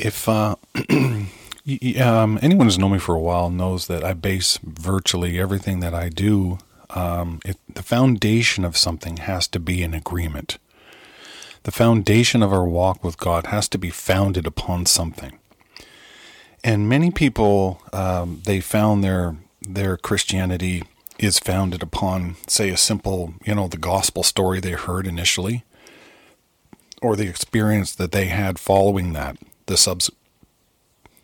If uh, um, anyone who's known me for a while knows that I base virtually everything that I do, um, it, the foundation of something has to be an agreement. The foundation of our walk with God has to be founded upon something. And many people, um, they found their their Christianity is founded upon, say, a simple, you know, the gospel story they heard initially, or the experience that they had following that, the subs,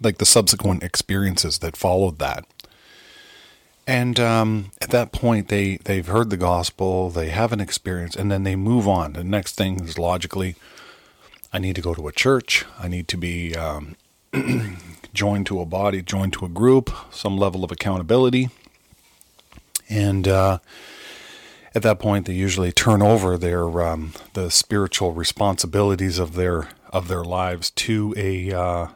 like the subsequent experiences that followed that. And um, at that point, they they've heard the gospel, they have an experience, and then they move on. The next thing is logically, I need to go to a church. I need to be um, joined to a body, joined to a group, some level of accountability, and uh, at that point, they usually turn over their um, the spiritual responsibilities of their of their lives to a uh,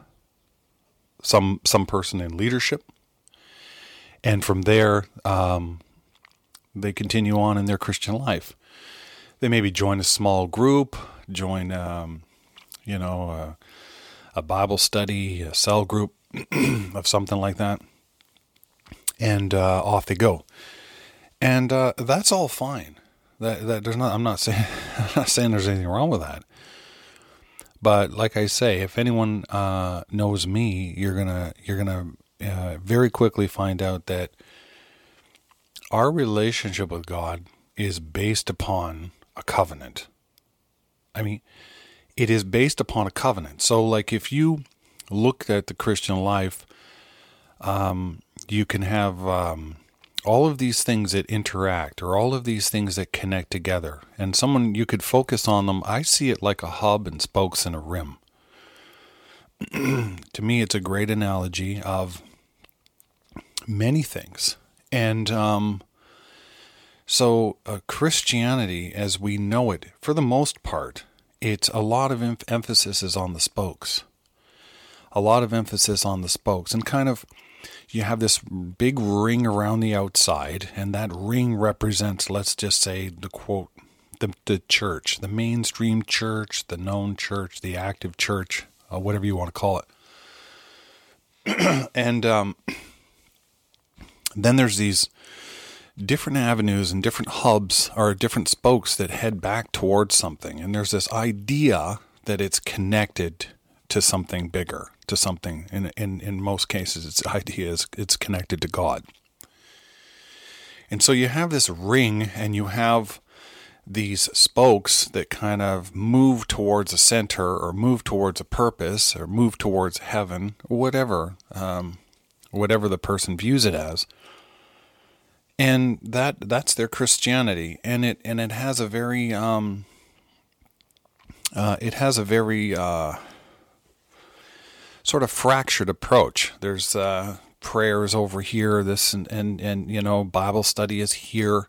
some some person in leadership and from there, um, they continue on in their Christian life. They maybe join a small group, join, um, you know, a, a, Bible study, a cell group of something like that, and uh, off they go. And uh, that's all fine. That, that there's not. I'm not saying. I'm not saying there's anything wrong with that. But like I say, if anyone uh, knows me, you're gonna you're gonna uh, very quickly find out that our relationship with God is based upon a covenant. I mean, it is based upon a covenant. So, like, if you look at the Christian life, um, you can have um, all of these things that interact or all of these things that connect together. And someone, you could focus on them. I see it like a hub and spokes in a rim. to me, it's a great analogy of many things. And um, so, uh, Christianity, as we know it, for the most part, it's a lot of em- emphasis is on the spokes. A lot of emphasis on the spokes, and kind of you have this big ring around the outside, and that ring represents, let's just say, the quote, the, the church, the mainstream church, the known church, the active church, uh, whatever you want to call it. and um, then there's these different avenues and different hubs or different spokes that head back towards something. And there's this idea that it's connected to something bigger, to something. In, in, in most cases, its idea is it's connected to God. And so you have this ring and you have these spokes that kind of move towards a center or move towards a purpose or move towards heaven, whatever, um, whatever the person views it as and that that's their Christianity, and it and it has a very um, uh, it has a very uh, sort of fractured approach. There's uh, prayers over here, this and, and and you know Bible study is here,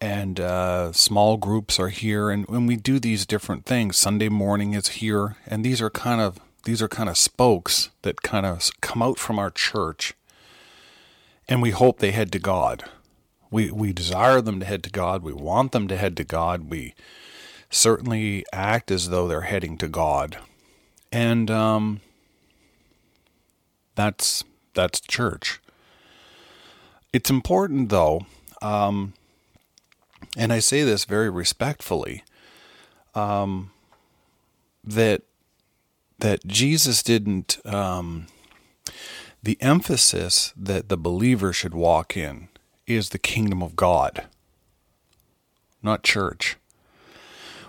and uh, small groups are here, and when we do these different things, Sunday morning is here, and these are kind of these are kind of spokes that kind of come out from our church and we hope they head to God. We we desire them to head to God. We want them to head to God. We certainly act as though they're heading to God, and um, that's that's church. It's important though, um, and I say this very respectfully, um, that that Jesus didn't um, the emphasis that the believer should walk in is the kingdom of God, not church.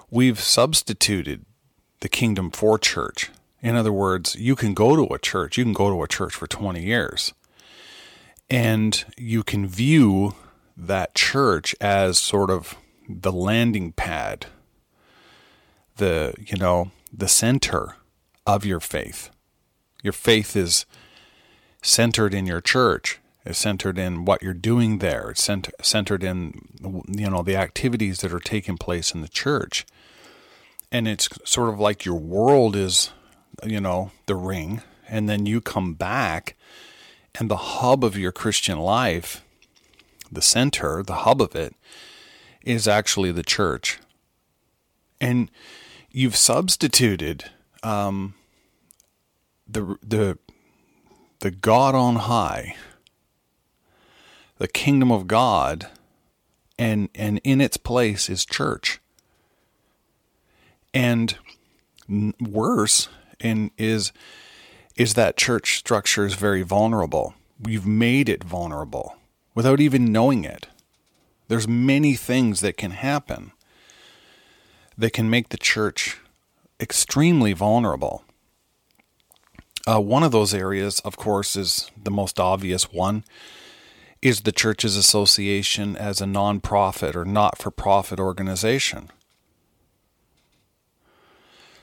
We've substituted the kingdom for church. In other words, you can go to a church, you can go to a church for 20 years, and you can view that church as sort of the landing pad, the, you know, the center of your faith. Your faith is centered in your church. It's centered in what you're doing there. It's cent- centered in you know the activities that are taking place in the church. And it's sort of like your world is, you know, the ring, and then you come back, and the hub of your Christian life, the center, the hub of it, is actually the church. And you've substituted um, the the the God on high, the kingdom of God, and and in its place is church. And worse, and is is that church structure is very vulnerable. We've made it vulnerable without even knowing it. There's many things that can happen that can make the church extremely vulnerable. Uh, one of those areas, of course, is the most obvious one, is the church's association as a nonprofit or not for profit organization.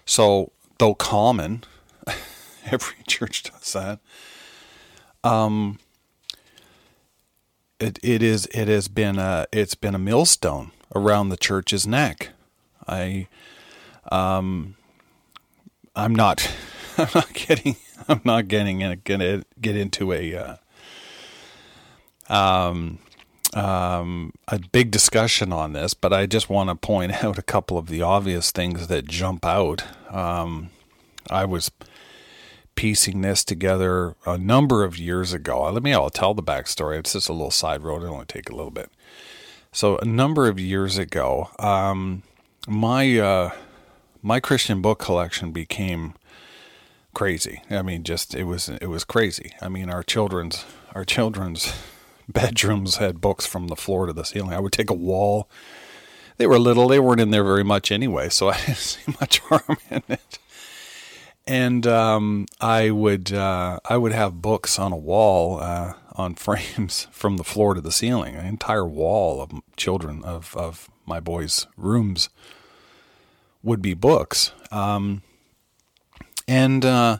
So, though common, every church does that. Um, it it is it has been a it's been a millstone around the church's neck. I um I'm not I'm not getting I'm not getting gonna get into a uh, um um a big discussion on this, but I just want to point out a couple of the obvious things that jump out. Um, I was piecing this together a number of years ago. Let me I'll tell the backstory. It's just a little side road. It'll only take a little bit. So a number of years ago, um, my uh, my Christian book collection became crazy. I mean, just it was it was crazy. I mean, our children's our children's bedrooms had books from the floor to the ceiling. I would take a wall. They were little. They weren't in there very much anyway, so I didn't see much harm in it and um, I would uh, I would have books on a wall uh, on frames from the floor to the ceiling, an entire wall of children of of my boys' rooms would be books. Um, and uh,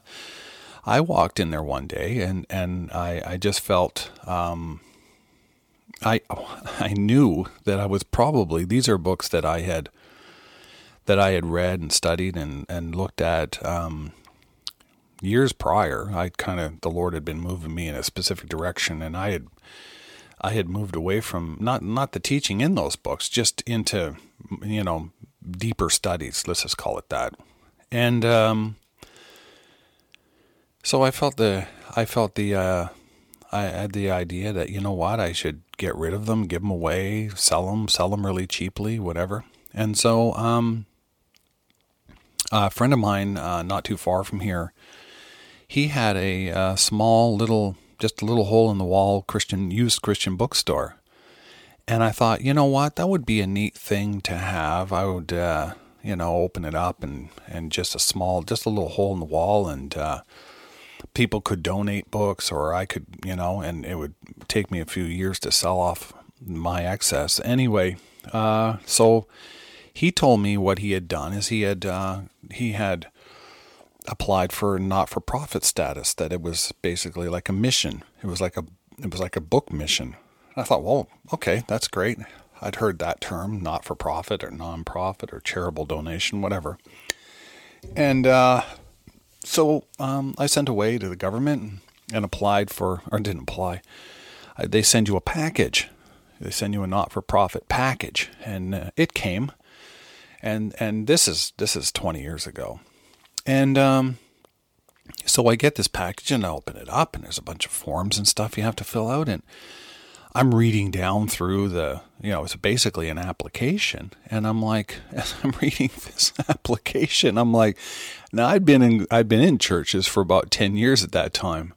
I walked in there one day, and and I I just felt. Um, I I knew that I was probably these are books that I had that I had read and studied and, and looked at um, years prior. I kind of the Lord had been moving me in a specific direction, and I had I had moved away from not not the teaching in those books, just into you know deeper studies. Let's just call it that. And um, so I felt the I felt the uh, I had the idea that you know what I should get rid of them, give them away, sell them, sell them really cheaply, whatever. And so um, a friend of mine, uh, not too far from here, he had a, a uh, small little, just a little hole in the wall Christian used Christian bookstore. And I thought, you know what, that would be a neat thing to have. I would, uh, you know, open it up and, and just a small, just a little hole in the wall, and uh, people could donate books, or I could, you know, and it would take me a few years to sell off my excess. Anyway, uh, so he told me what he had done is he had uh, he had applied for not-for-profit status. That it was basically like a mission. It was like a it was like a book mission. I thought, well, okay, that's great. I'd heard that term, not-for-profit or non-profit or charitable donation, whatever. And uh, so um, I sent away to the government and applied for, or didn't apply. They send you a package. They send you a not-for-profit package, and uh, it came. And and this is this is 20 years ago. And um, so I get this package and I open it up, and there's a bunch of forms and stuff you have to fill out. And I'm reading down through the, you know, it's basically an application. And I'm like, as I'm reading this application, I'm like, now I'd been in, I'd been in churches for about 10 years at that time.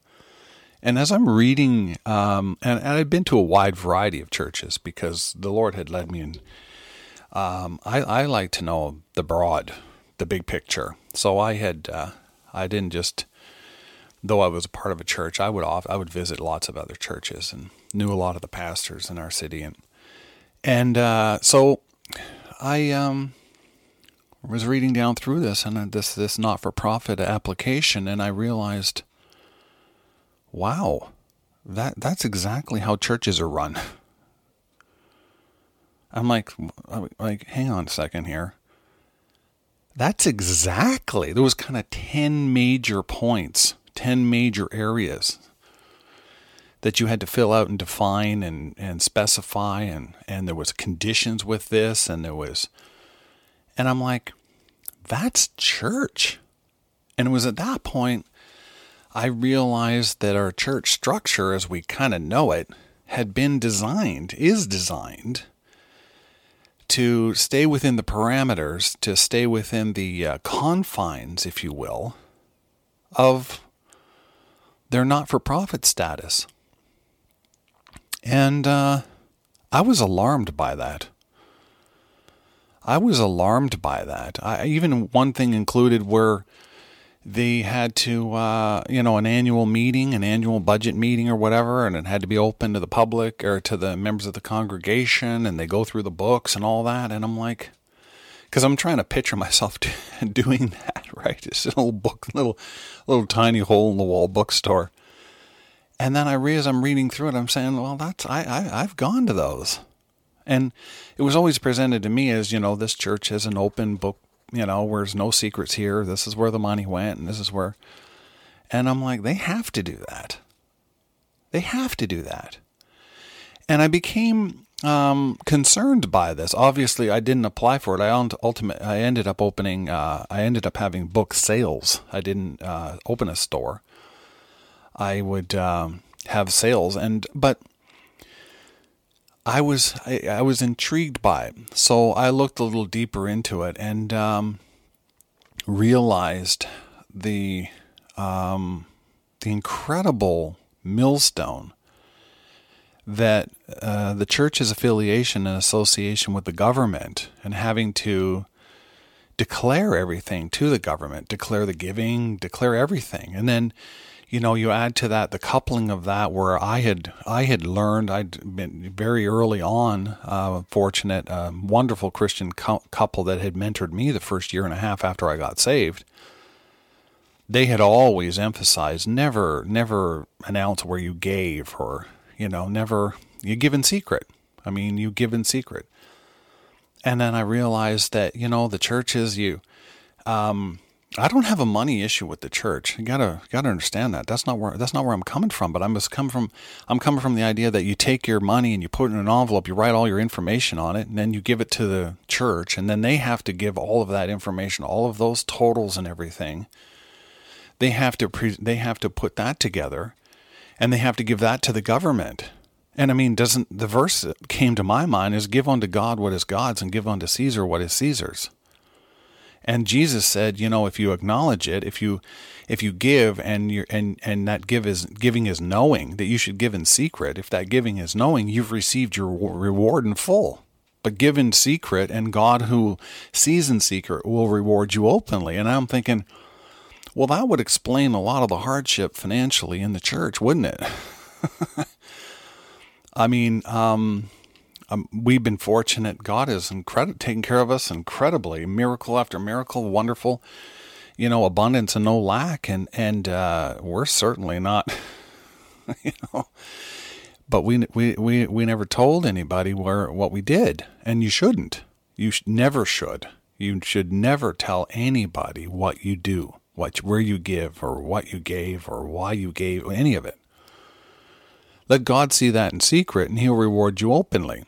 And as I'm reading, um, and, and I'd been to a wide variety of churches because the Lord had led me in. Um, I, I like to know the broad, the big picture. So I had uh, I didn't just though I was a part of a church, I would off I would visit lots of other churches and knew a lot of the pastors in our city and and uh, so I um, was reading down through this and this this not for profit application, and I realized, wow, that that's exactly how churches are run. I'm like, like, hang on a second here. That's exactly. There was kind of ten major points, ten major areas that you had to fill out and define and, and specify and, and there was conditions with this and there was and I'm like, that's church. And it was at that point I realized that our church structure, as we kind of know it, had been designed, is designed to stay within the parameters, to stay within the uh, confines, if you will, of their not for profit status. And uh, I was alarmed by that. I was alarmed by that. I, even one thing included where they had to, uh, you know, an annual meeting, an annual budget meeting or whatever, and it had to be open to the public or to the members of the congregation, and they go through the books and all that. And I'm like, because I'm trying to picture myself doing that, right? It's a little book, little, little tiny hole in the wall bookstore. And then I realize I'm reading through it. I'm saying, well, that's I, I I've gone to those. And it was always presented to me as, you know, this church has an open book, you know, where there's no secrets here. This is where the money went and this is where. And I'm like, they have to do that. They have to do that. And I became um, concerned by this. Obviously, I didn't apply for it. I I ended up opening. Uh, I ended up having book sales. I didn't uh, open a store. I would um, have sales, and but I was I, I, was intrigued by it, so I looked a little deeper into it and um, realized the um, the incredible millstone that uh, the church's affiliation and association with the government and having to declare everything to the government, declare the giving, declare everything, and then you know, you add to that the coupling of that where I had I had learned I'd been very early on uh, fortunate, uh, wonderful Christian couple that had mentored me the first year and a half after I got saved. They had always emphasized never never announce where you gave or you know never you give in secret. I mean, you give in secret. And then I realized that you know the churches you. Um, I don't have a money issue with the church. You gotta gotta understand that. That's not where that's not where I'm coming from. But I'm come from I'm coming from the idea that you take your money and you put it in an envelope, you write all your information on it, and then you give it to the church, and then they have to give all of that information, all of those totals and everything. They have to pre- they have to put that together, and they have to give that to the government. And I mean, doesn't the verse that came to my mind is give unto God what is God's and give unto Caesar what is Caesar's. And Jesus said, you know, if you acknowledge it, if you if you give and you and and that give is giving is knowing that you should give in secret, if that giving is knowing, you've received your reward in full. But give in secret, and God who sees in secret will reward you openly. And I'm thinking, well, that would explain a lot of the hardship financially in the church, wouldn't it? I mean, um, um, we've been fortunate. God has incredible taken care of us incredibly, miracle after miracle, wonderful, you know, abundance and no lack, and and uh, we're certainly not, you know, but we we we we never told anybody where what we did, and you shouldn't. You sh- never should. You should never tell anybody what you do, what where you give, or what you gave, or why you gave, any of it. Let God see that in secret, and He'll reward you openly.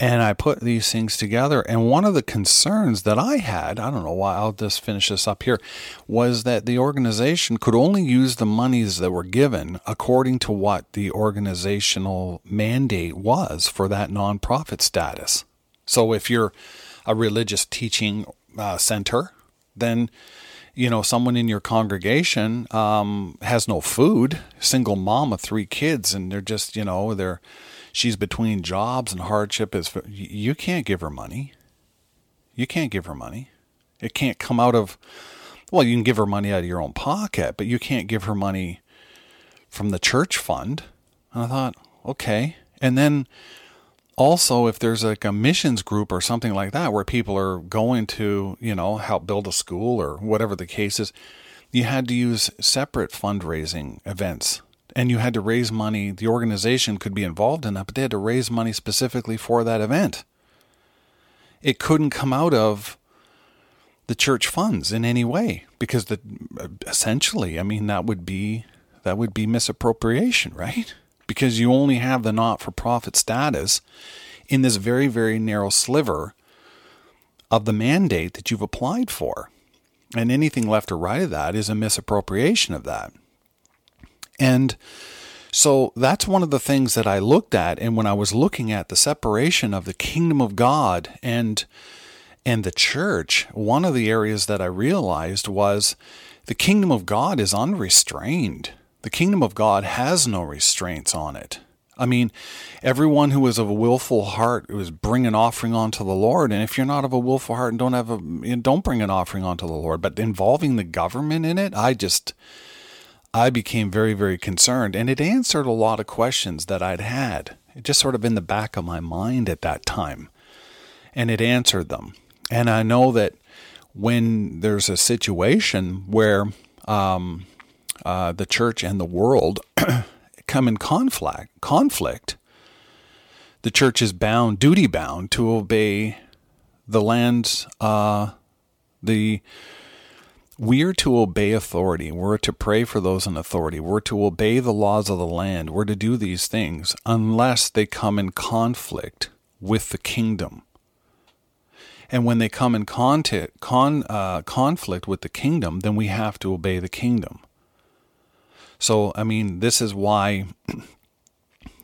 And I put these things together. And one of the concerns that I had, I don't know why, I'll just finish this up here, was that the organization could only use the monies that were given according to what the organizational mandate was for that nonprofit status. So if you're a religious teaching uh, center, then you know someone in your congregation um, has no food single mom of three kids and they're just you know they're she's between jobs and hardship is you can't give her money. You can't give her money. It can't come out of well, you can give her money out of your own pocket, but you can't give her money from the church fund. And I thought, okay. And then also if there's like a missions group or something like that where people are going to you know help build a school or whatever the case is you had to use separate fundraising events. And you had to raise money. The organization could be involved in that but they had to raise money specifically for that event. It couldn't come out of the church funds in any way because the essentially i mean that would be that would be misappropriation right because you only have the not for profit status in this very, very narrow sliver of the mandate that you've applied for. And anything left or right of that is a misappropriation of that. And so that's one of the things that I looked at. And when I was looking at the separation of the kingdom of God and and the church, one of the areas that I realized was the kingdom of God is unrestrained. The kingdom of God has no restraints on it. I mean, everyone who is of a willful heart is bring an offering onto the Lord. And if you're not of a willful heart and don't have a, don't bring an offering onto the Lord. But involving the government in it, I just, I became very, very concerned. And it answered a lot of questions that I'd had. It just sort of in the back of my mind at that time. And it answered them. And I know that when there's a situation where, um, uh, the church and the world come in conflict, conflict, the church is bound, duty bound, to obey the land's uh, the we're to obey authority. We're to pray for those in authority. We're to obey the laws of the land. We're to do these things unless they come in conflict with the kingdom. And when they come in con, uh, conflict with the kingdom, then we have to obey the kingdom. So, I mean, this is why.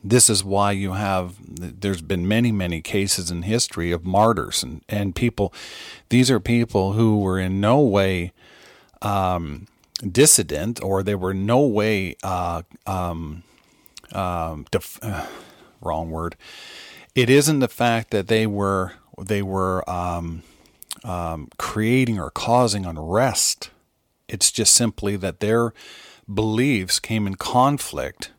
This is why you have, there's been many, many cases in history of martyrs and, and people. These are people who were in no way um, dissident or they were no way, uh, um, um, def- uh, wrong word. It isn't the fact that they were, they were um, um, creating or causing unrest. It's just simply that they're beliefs came in conflict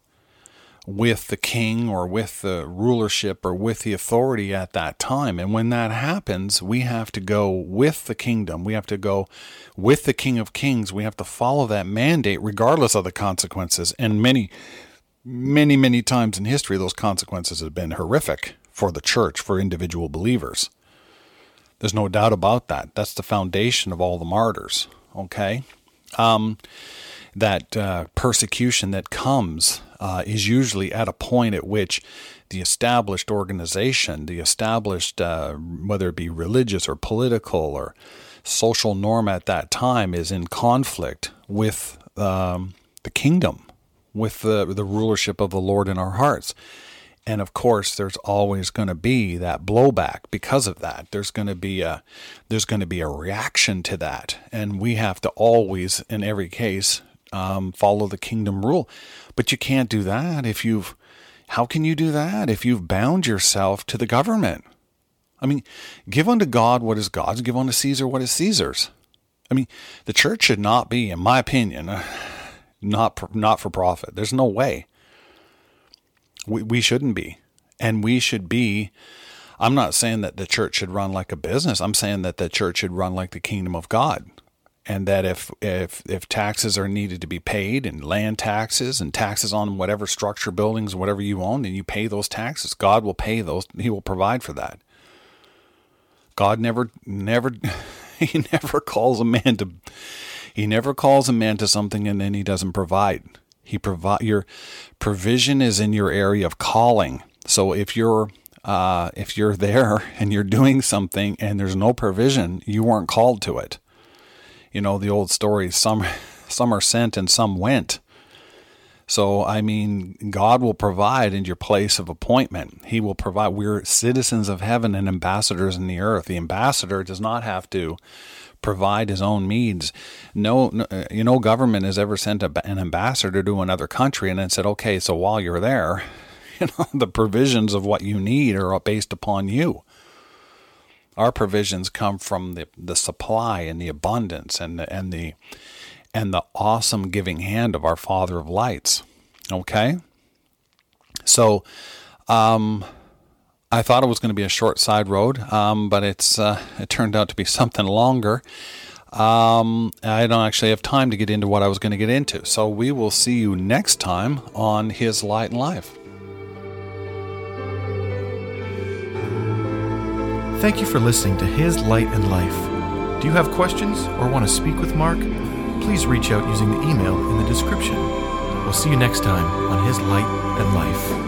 with the king or with the rulership or with the authority at that time. And when that happens, we have to go with the kingdom. We have to go with the King of Kings. We have to follow that mandate regardless of the consequences. And many, many, many times in history, those consequences have been horrific for the church, for individual believers. There's no doubt about that. That's the foundation of all the martyrs. Okay? Um, that uh, persecution that comes uh, is usually at a point at which the established organization, the established, uh, whether it be religious or political or social norm at that time, is in conflict with um, the kingdom, with the, the rulership of the Lord in our hearts. And of course, there's always going to be that blowback because of that. There's going to be a there's going to be a reaction to that, and we have to always, in every case, um, follow the kingdom rule. But you can't do that if you've, how can you do that if you've bound yourself to the government? I mean, give unto God what is God's, give unto Caesar what is Caesar's. I mean, the church should not be, in my opinion, not not for profit. There's no way. We we shouldn't be, and we should be. I'm not saying that the church should run like a business. I'm saying that the church should run like the kingdom of God and that if if if taxes are needed to be paid and land taxes and taxes on whatever structure buildings whatever you own and you pay those taxes. God will pay those. He will provide for that. God never never he never calls a man to he never calls a man to something and then he doesn't provide. He provide your provision is in your area of calling. So if you're uh, if you're there and you're doing something and there's no provision you weren't called to it you know the old story some some are sent and some went. So i mean god will provide in your place of appointment. He will provide we're citizens of heaven and ambassadors in the earth. The ambassador does not have to provide his own needs no, no you know government has ever sent a, an ambassador to another country and then said okay so while you're there you know the provisions of what you need are based upon you our provisions come from the, the supply and the abundance and the, and the and the awesome giving hand of our Father of lights. Okay? So um I thought it was going to be a short side road, um, but it's uh, it turned out to be something longer. Um, I don't actually have time to get into what I was going to get into, so we will see you next time on His Light and Life. Thank you for listening to His Light and Life. Do you have questions or want to speak with Mark? Please reach out using the email in the description. We'll see you next time on His Light and Life.